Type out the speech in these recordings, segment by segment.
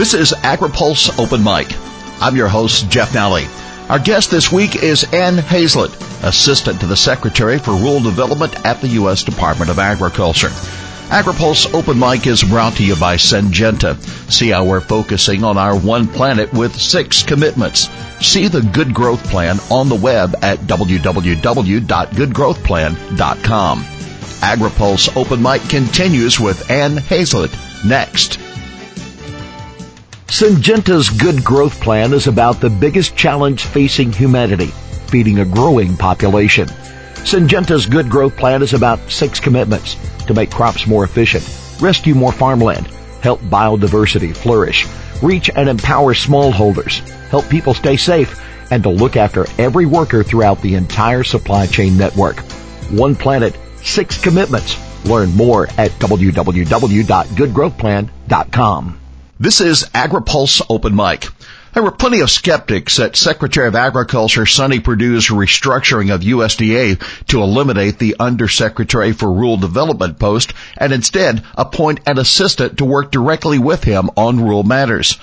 This is AgriPulse Open Mic. I'm your host, Jeff Nalley. Our guest this week is Anne Hazlett, Assistant to the Secretary for Rural Development at the U.S. Department of Agriculture. AgriPulse Open Mic is brought to you by Syngenta. See how we're focusing on our one planet with six commitments. See the Good Growth Plan on the web at www.goodgrowthplan.com. AgriPulse Open Mic continues with Anne Hazlett next. Syngenta's Good Growth Plan is about the biggest challenge facing humanity, feeding a growing population. Syngenta's Good Growth Plan is about six commitments to make crops more efficient, rescue more farmland, help biodiversity flourish, reach and empower smallholders, help people stay safe, and to look after every worker throughout the entire supply chain network. One planet, six commitments. Learn more at www.goodgrowthplan.com. This is AgriPulse Open Mic. There were plenty of skeptics at Secretary of Agriculture Sonny Perdue's restructuring of USDA to eliminate the Undersecretary for Rural Development post and instead appoint an assistant to work directly with him on rural matters.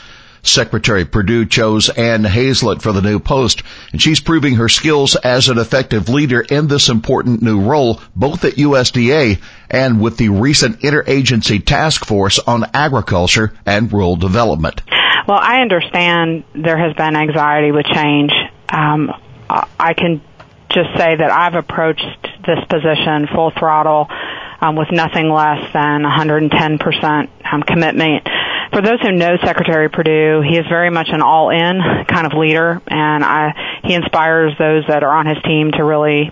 Secretary Perdue chose Anne Hazlett for the new post, and she's proving her skills as an effective leader in this important new role, both at USDA and with the recent interagency task force on agriculture and rural development. Well, I understand there has been anxiety with change. Um, I can just say that I've approached this position full throttle um, with nothing less than 110% um, commitment for those who know Secretary Perdue, he is very much an all-in kind of leader, and I, he inspires those that are on his team to really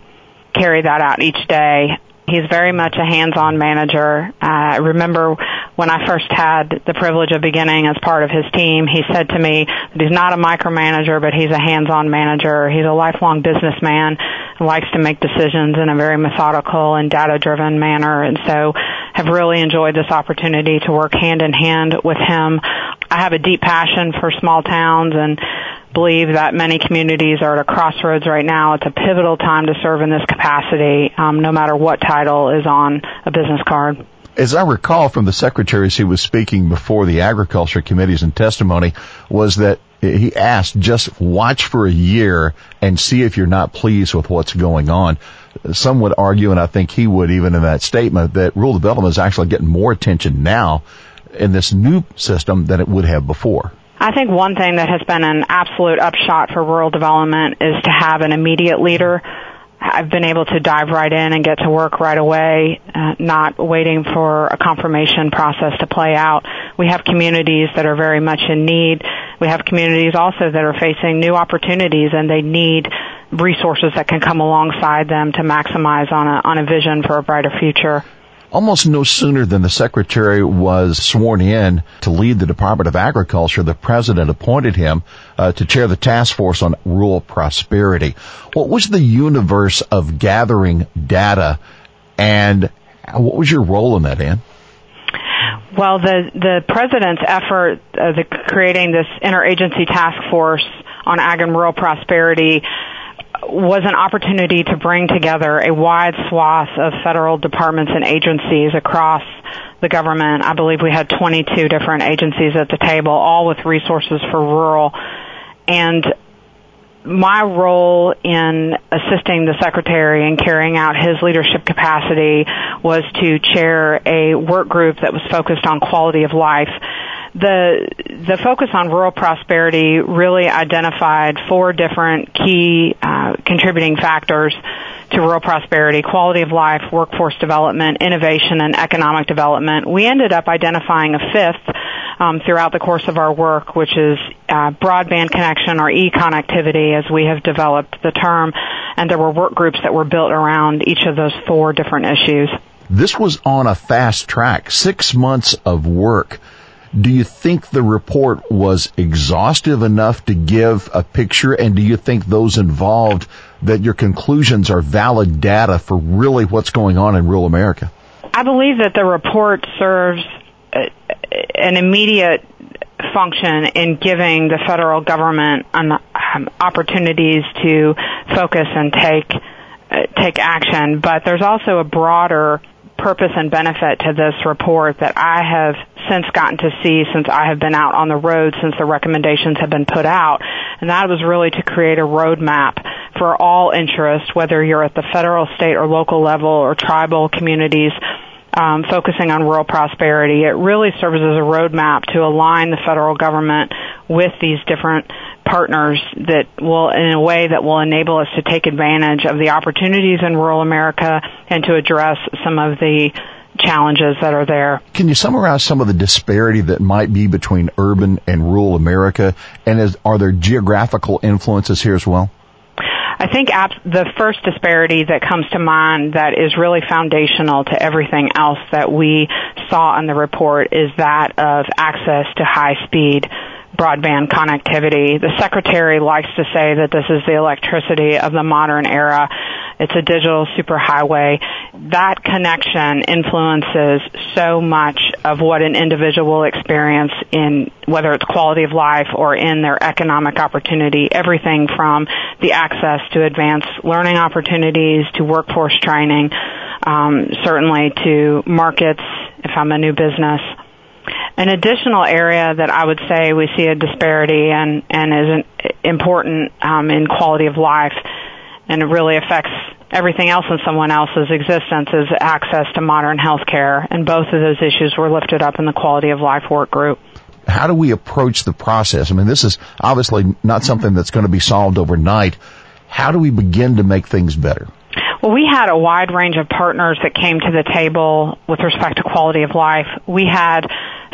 carry that out each day. He's very much a hands-on manager. Uh, I remember when I first had the privilege of beginning as part of his team, he said to me that he's not a micromanager, but he's a hands-on manager. He's a lifelong businessman likes to make decisions in a very methodical and data-driven manner. And so have really enjoyed this opportunity to work hand in hand with him. I have a deep passion for small towns and believe that many communities are at a crossroads right now. It's a pivotal time to serve in this capacity, um, no matter what title is on a business card. As I recall from the secretaries he was speaking before the agriculture committees and testimony was that he asked just watch for a year and see if you're not pleased with what's going on. Some would argue, and I think he would even in that statement, that rural development is actually getting more attention now in this new system than it would have before. I think one thing that has been an absolute upshot for rural development is to have an immediate leader. I've been able to dive right in and get to work right away, uh, not waiting for a confirmation process to play out. We have communities that are very much in need. We have communities also that are facing new opportunities and they need resources that can come alongside them to maximize on a, on a vision for a brighter future. Almost no sooner than the secretary was sworn in to lead the Department of Agriculture, the president appointed him uh, to chair the task force on rural prosperity. What was the universe of gathering data and what was your role in that, Anne? Well, the the president's effort, uh, the creating this interagency task force on ag and rural prosperity, was an opportunity to bring together a wide swath of federal departments and agencies across the government. I believe we had 22 different agencies at the table, all with resources for rural. And my role in assisting the secretary in carrying out his leadership capacity was to chair a work group that was focused on quality of life the the focus on rural prosperity really identified four different key uh, contributing factors to rural prosperity: quality of life, workforce development, innovation, and economic development. We ended up identifying a fifth um, throughout the course of our work, which is uh, broadband connection or e-connectivity, as we have developed the term. And there were work groups that were built around each of those four different issues. This was on a fast track, six months of work. Do you think the report was exhaustive enough to give a picture? And do you think those involved that your conclusions are valid data for really what's going on in rural America? I believe that the report serves uh, an immediate function in giving the federal government um, opportunities to focus and take uh, take action, but there's also a broader purpose and benefit to this report that I have since gotten to see since I have been out on the road since the recommendations have been put out. And that was really to create a roadmap for all interests, whether you're at the federal, state, or local level or tribal communities um, focusing on rural prosperity. It really serves as a roadmap to align the federal government with these different partners that will, in a way that will enable us to take advantage of the opportunities in rural America and to address some of the challenges that are there. Can you summarize some of the disparity that might be between urban and rural America? And is, are there geographical influences here as well? I think the first disparity that comes to mind that is really foundational to everything else that we saw in the report is that of access to high speed broadband connectivity. The secretary likes to say that this is the electricity of the modern era. It's a digital superhighway. That connection influences so much of what an individual experience in whether it's quality of life or in their economic opportunity, everything from the access to advanced learning opportunities to workforce training, um, certainly to markets if I'm a new business. An additional area that I would say we see a disparity and, and is important um, in quality of life and it really affects everything else in someone else's existence is access to modern health care. And both of those issues were lifted up in the quality of life work group. How do we approach the process? I mean, this is obviously not something that's going to be solved overnight. How do we begin to make things better? Well, we had a wide range of partners that came to the table with respect to quality of life. We had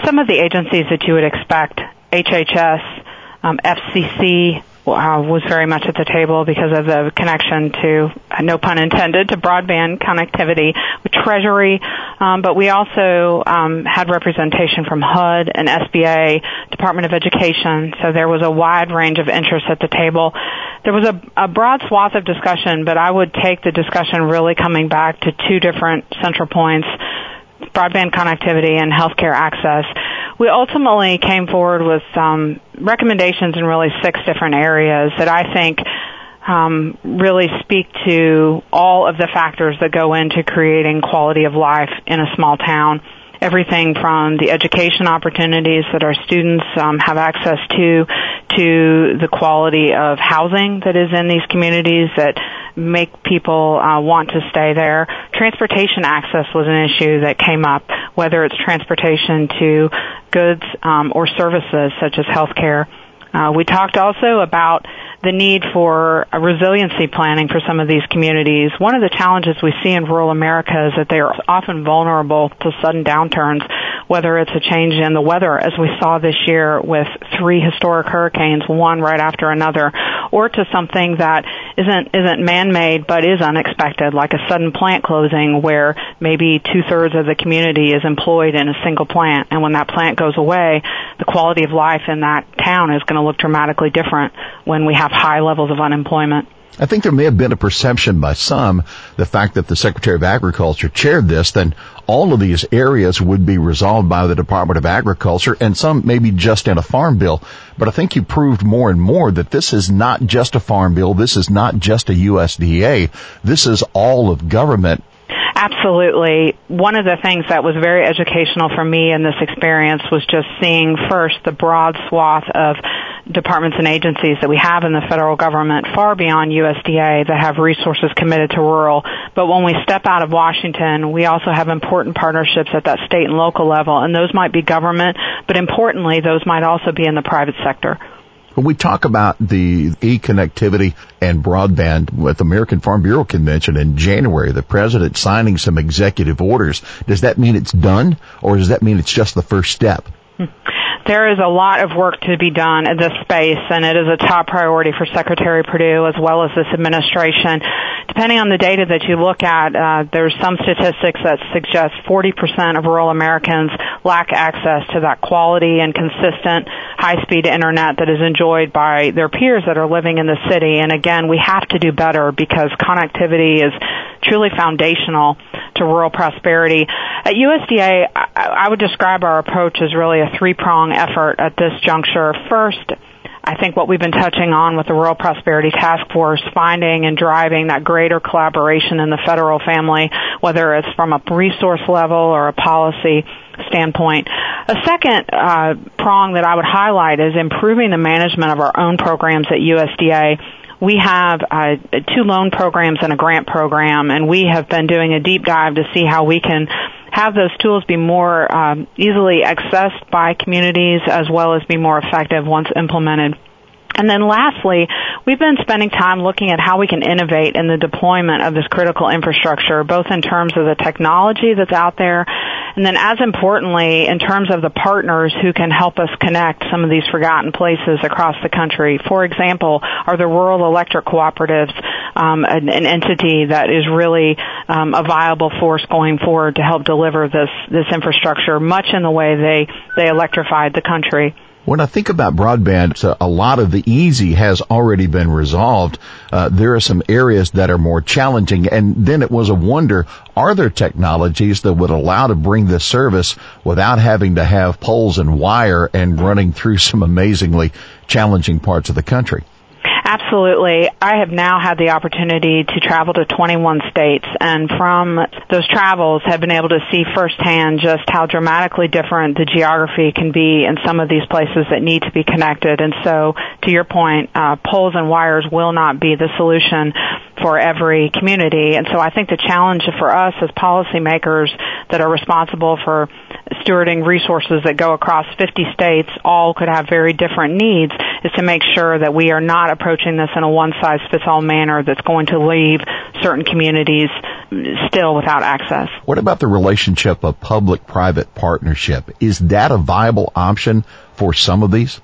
some of the agencies that you would expect, HHS, um, FCC, uh, was very much at the table because of the connection to, uh, no pun intended, to broadband connectivity with Treasury. Um, but we also um, had representation from HUD and SBA, Department of Education. So there was a wide range of interests at the table. There was a, a broad swath of discussion, but I would take the discussion really coming back to two different central points broadband connectivity and healthcare access. We ultimately came forward with um, recommendations in really six different areas that I think um, really speak to all of the factors that go into creating quality of life in a small town everything from the education opportunities that our students um, have access to, to the quality of housing that is in these communities that make people uh, want to stay there. Transportation access was an issue that came up, whether it's transportation to goods um, or services such as healthcare. Uh, we talked also about the need for resiliency planning for some of these communities. One of the challenges we see in rural America is that they are often vulnerable to sudden downturns, whether it's a change in the weather, as we saw this year with three historic hurricanes, one right after another, or to something that isn't isn't man-made but is unexpected, like a sudden plant closing where maybe two-thirds of the community is employed in a single plant, and when that plant goes away, the quality of life in that town is going to look dramatically different when we have high levels of unemployment. I think there may have been a perception by some, the fact that the Secretary of Agriculture chaired this, then all of these areas would be resolved by the Department of Agriculture and some maybe just in a farm bill. But I think you proved more and more that this is not just a farm bill. This is not just a USDA. This is all of government Absolutely. One of the things that was very educational for me in this experience was just seeing first the broad swath of departments and agencies that we have in the federal government far beyond USDA that have resources committed to rural. But when we step out of Washington, we also have important partnerships at that state and local level and those might be government, but importantly, those might also be in the private sector. When we talk about the e-connectivity and broadband with the American Farm Bureau Convention in January, the president signing some executive orders, does that mean it's done or does that mean it's just the first step? There is a lot of work to be done in this space, and it is a top priority for Secretary Perdue as well as this administration. Depending on the data that you look at, uh, there's some statistics that suggest 40% of rural Americans lack access to that quality and consistent high-speed internet that is enjoyed by their peers that are living in the city. And again, we have to do better because connectivity is truly foundational to rural prosperity. At USDA, I would describe our approach as really a three-prong effort at this juncture. First, I think what we've been touching on with the Rural Prosperity Task Force, finding and driving that greater collaboration in the federal family, whether it's from a resource level or a policy standpoint. A second uh, prong that I would highlight is improving the management of our own programs at USDA we have uh, two loan programs and a grant program, and we have been doing a deep dive to see how we can have those tools be more um, easily accessed by communities as well as be more effective once implemented. And then lastly, we've been spending time looking at how we can innovate in the deployment of this critical infrastructure, both in terms of the technology that's out there, and then as importantly, in terms of the partners who can help us connect some of these forgotten places across the country. For example, are the rural electric cooperatives um, an, an, entity that is really um, a viable force going forward to help deliver this this infrastructure, much in the way they they electrified the country. When I think about broadband, a lot of the easy has already been resolved. Uh, there are some areas that are more challenging, and then it was a wonder: are there technologies that would allow to bring this service without having to have poles and wire and running through some amazingly challenging parts of the country? Absolutely. I have now had the opportunity to travel to 21 states and from those travels have been able to see firsthand just how dramatically different the geography can be in some of these places that need to be connected. And so to your point, uh, poles and wires will not be the solution for every community. And so I think the challenge for us as policymakers that are responsible for stewarding resources that go across 50 states, all could have very different needs, is to make sure that we are not approaching this in a one-size-fits-all manner that's going to leave certain communities still without access. What about the relationship of public-private partnership? Is that a viable option for some of these?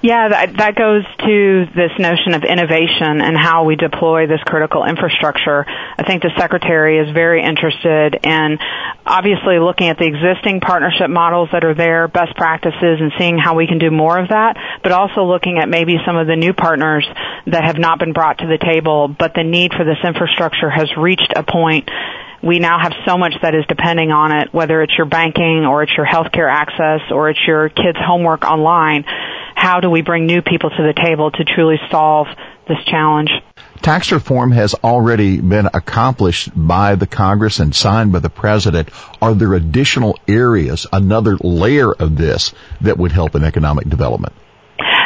Yeah, that, that goes to this notion of innovation and how we deploy this critical infrastructure. I think the Secretary is very interested in obviously looking at the existing partnership models that are there, best practices, and seeing how we can do more of that, but also looking at maybe some of the new partners that have not been brought to the table, but the need for this infrastructure has reached a point we now have so much that is depending on it, whether it's your banking or it's your healthcare access or it's your kids' homework online. How do we bring new people to the table to truly solve this challenge? Tax reform has already been accomplished by the Congress and signed by the President. Are there additional areas, another layer of this that would help in economic development?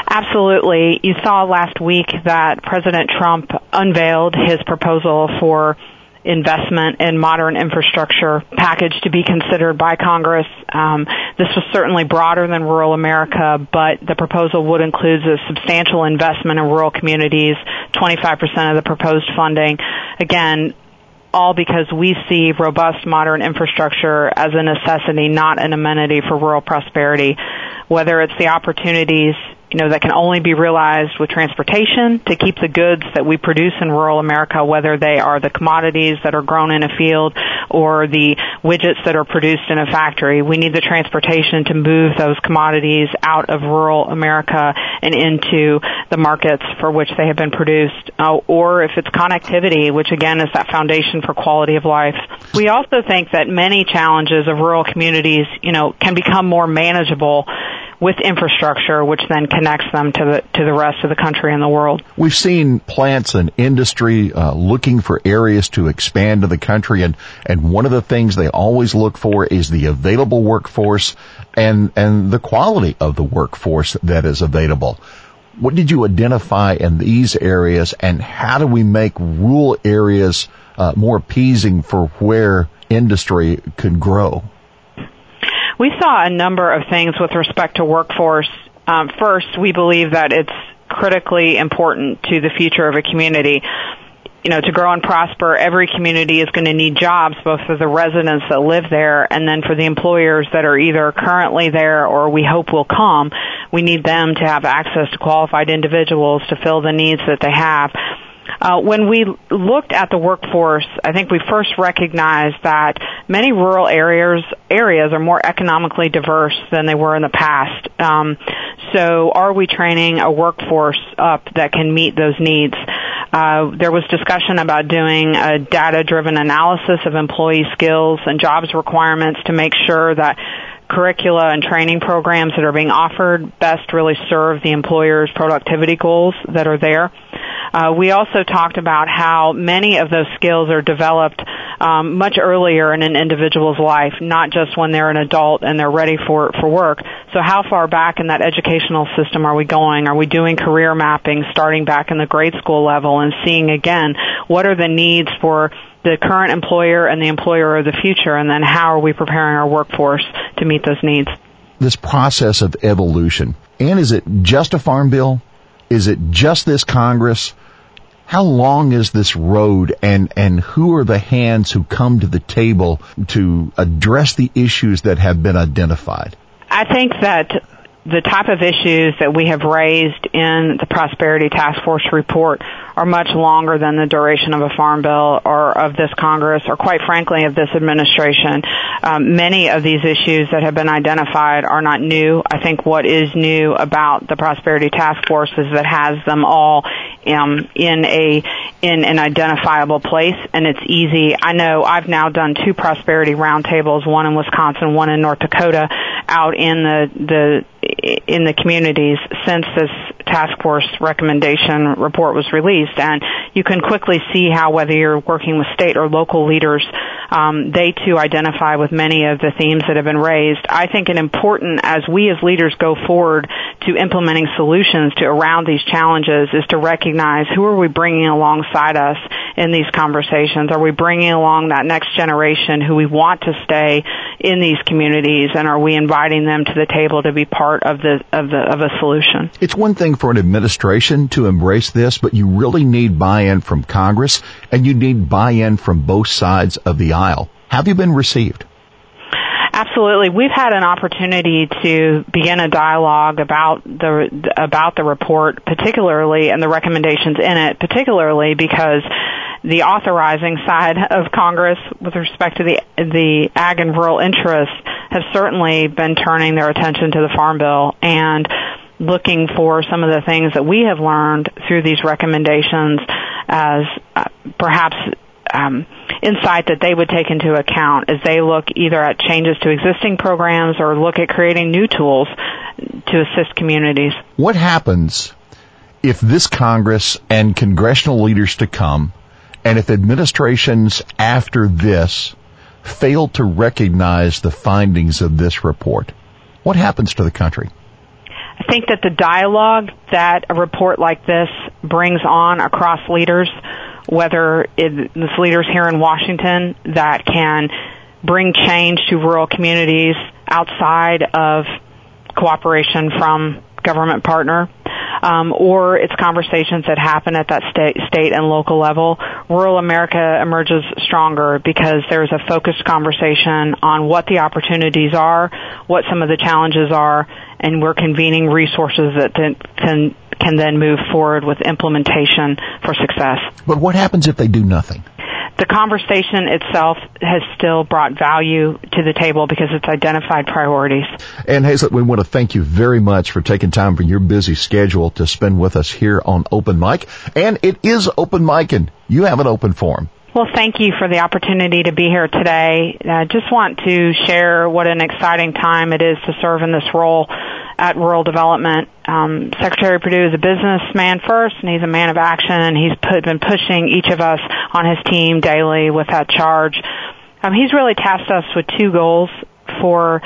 Absolutely. You saw last week that President Trump unveiled his proposal for investment in modern infrastructure package to be considered by Congress. Um, this was certainly broader than rural America, but the proposal would include a substantial investment in rural communities, 25% of the proposed funding. Again, all because we see robust modern infrastructure as a necessity, not an amenity for rural prosperity. Whether it's the opportunities you know, that can only be realized with transportation to keep the goods that we produce in rural America, whether they are the commodities that are grown in a field or the widgets that are produced in a factory. We need the transportation to move those commodities out of rural America and into the markets for which they have been produced. Uh, or if it's connectivity, which again is that foundation for quality of life. We also think that many challenges of rural communities, you know, can become more manageable with infrastructure, which then connects them to the to the rest of the country and the world. We've seen plants and industry uh, looking for areas to expand to the country, and and one of the things they always look for is the available workforce and and the quality of the workforce that is available. What did you identify in these areas, and how do we make rural areas uh, more appeasing for where industry could grow? We saw a number of things with respect to workforce. Um, first, we believe that it's critically important to the future of a community. You know, to grow and prosper, every community is going to need jobs, both for the residents that live there and then for the employers that are either currently there or we hope will come. We need them to have access to qualified individuals to fill the needs that they have. Uh, when we looked at the workforce, I think we first recognized that many rural areas areas are more economically diverse than they were in the past. Um, so, are we training a workforce up that can meet those needs? Uh, there was discussion about doing a data-driven analysis of employee skills and jobs requirements to make sure that curricula and training programs that are being offered best really serve the employer's productivity goals that are there. Uh, we also talked about how many of those skills are developed um, much earlier in an individual's life, not just when they're an adult and they're ready for for work. So, how far back in that educational system are we going? Are we doing career mapping starting back in the grade school level and seeing again what are the needs for the current employer and the employer of the future, and then how are we preparing our workforce to meet those needs? This process of evolution, and is it just a farm bill? Is it just this Congress? How long is this road and, and who are the hands who come to the table to address the issues that have been identified? I think that the type of issues that we have raised in the Prosperity Task Force report are much longer than the duration of a farm bill or of this Congress or quite frankly of this administration. Um, many of these issues that have been identified are not new. I think what is new about the Prosperity Task Force is that has them all um, in a in an identifiable place and it's easy. I know I've now done two prosperity roundtables, one in Wisconsin, one in North Dakota, out in the the in the communities since this task force recommendation report was released. And you can quickly see how whether you're working with state or local leaders um, they too identify with many of the themes that have been raised. I think it important as we as leaders go forward to implementing solutions to around these challenges is to recognize who are we bringing alongside us in these conversations are we bringing along that next generation who we want to stay in these communities and are we inviting them to the table to be part of the of the of a solution it's one thing for an administration to embrace this, but you really need buy-in from Congress and you need buy-in from both sides of the aisle. Have you been received? Absolutely. We've had an opportunity to begin a dialogue about the about the report, particularly and the recommendations in it, particularly because the authorizing side of Congress with respect to the the ag and rural interests have certainly been turning their attention to the farm bill and looking for some of the things that we have learned through these recommendations as uh, perhaps Um, insight that they would take into account as they look either at changes to existing programs or look at creating new tools to assist communities. What happens if this Congress and congressional leaders to come and if administrations after this fail to recognize the findings of this report? What happens to the country? I think that the dialogue that a report like this brings on across leaders, whether it's leaders here in Washington that can bring change to rural communities outside of cooperation from government partner, um, or it's conversations that happen at that state, state and local level. Rural America emerges stronger because there's a focused conversation on what the opportunities are, what some of the challenges are, and we're convening resources that can can then move forward with implementation for success. But what happens if they do nothing? The conversation itself has still brought value to the table because it's identified priorities. Anne Hazlett, we want to thank you very much for taking time from your busy schedule to spend with us here on Open Mic. And it is Open Mic and you have an open forum. Well, thank you for the opportunity to be here today. I just want to share what an exciting time it is to serve in this role at Rural Development. Um, Secretary Perdue is a businessman first, and he's a man of action, and he's put, been pushing each of us on his team daily with that charge. Um, he's really tasked us with two goals for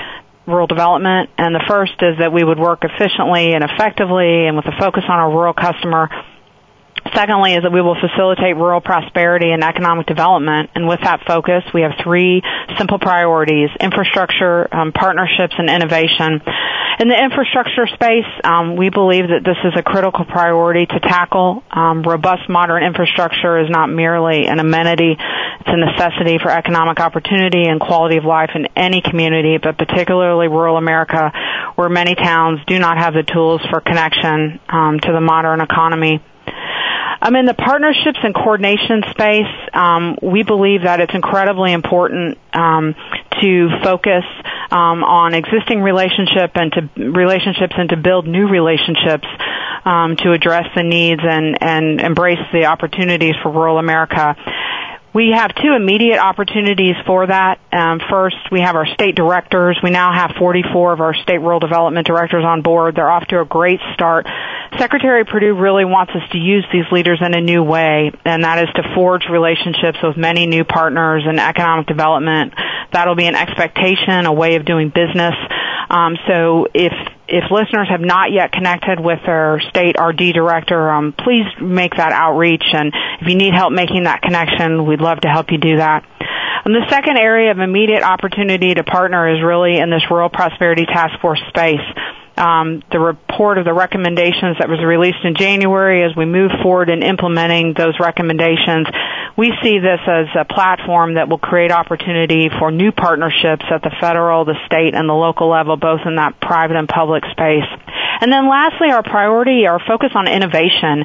rural development, and the first is that we would work efficiently and effectively and with a focus on our rural customer Secondly is that we will facilitate rural prosperity and economic development. And with that focus, we have three simple priorities, infrastructure, um, partnerships, and innovation. In the infrastructure space, um, we believe that this is a critical priority to tackle. Um, robust modern infrastructure is not merely an amenity, it's a necessity for economic opportunity and quality of life in any community, but particularly rural America, where many towns do not have the tools for connection um, to the modern economy. Um, in the partnerships and coordination space, um, we believe that it's incredibly important um, to focus um, on existing relationship and to relationships and to build new relationships um, to address the needs and, and embrace the opportunities for rural America We have two immediate opportunities for that. Um, first, we have our state directors. We now have 44 of our state rural development directors on board. They're off to a great start. Secretary Perdue really wants us to use these leaders in a new way, and that is to forge relationships with many new partners in economic development. That'll be an expectation, a way of doing business. Um, so if if listeners have not yet connected with their state RD director, um, please make that outreach. And if you need help making that connection, we'd love to help you do that. And the second area of immediate opportunity to partner is really in this Rural Prosperity Task Force space um, the report of the recommendations that was released in January as we move forward in implementing those recommendations. We see this as a platform that will create opportunity for new partnerships at the federal, the state, and the local level, both in that private and public space. And then lastly, our priority, our focus on innovation.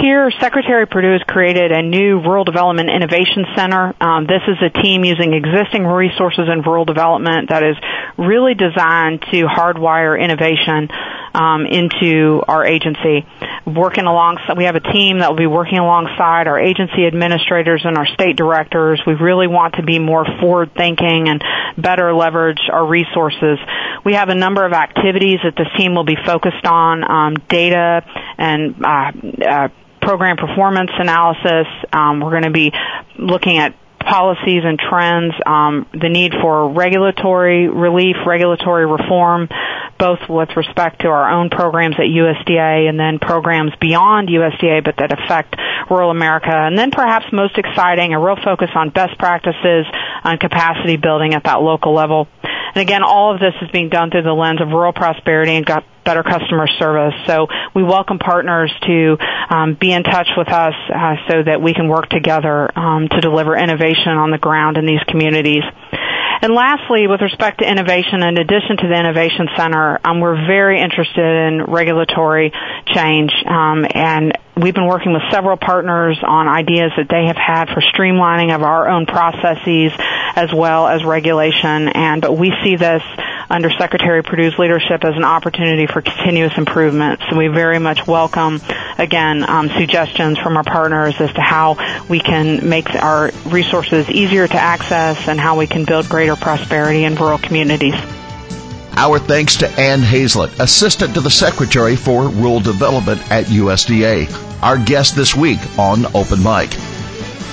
Here, Secretary Perdue has created a new Rural Development Innovation Center. Um, this is a team using existing resources in rural development that is really designed to hardwire innovation um, into our agency. Working alongside, we have a team that will be working alongside our agency administrators and our state directors. We really want to be more forward thinking and better leverage our resources. We have a number of activities that this team will be focused on, um, data and uh, uh, program performance analysis. Um, we're going to be looking at policies and trends, um, the need for regulatory relief, regulatory reform, both with respect to our own programs at USDA and then programs beyond USDA but that affect rural America. And then perhaps most exciting, a real focus on best practices on capacity building at that local level. And again, all of this is being done through the lens of rural prosperity and got better customer service. So we welcome partners to um, be in touch with us uh, so that we can work together um, to deliver innovation on the ground in these communities. And lastly, with respect to innovation, in addition to the Innovation Center, um, we're very interested in regulatory change, um, and we've been working with several partners on ideas that they have had for streamlining of our own processes as well as regulation. And but we see this under Secretary Perdue's leadership as an opportunity for continuous improvement. So we very much welcome, again, um, suggestions from our partners as to how we can make our resources easier to access and how we can build greater prosperity in rural communities. Our thanks to Anne Hazlett, Assistant to the Secretary for Rural Development at USDA, our guest this week on Open Mic.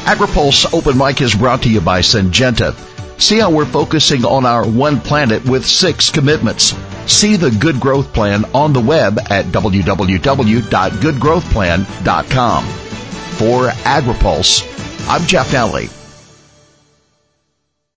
AgriPulse Open Mic is brought to you by Syngenta. See how we're focusing on our one planet with six commitments. See the Good Growth Plan on the web at www.goodgrowthplan.com. For AgriPulse, I'm Jeff Nalley.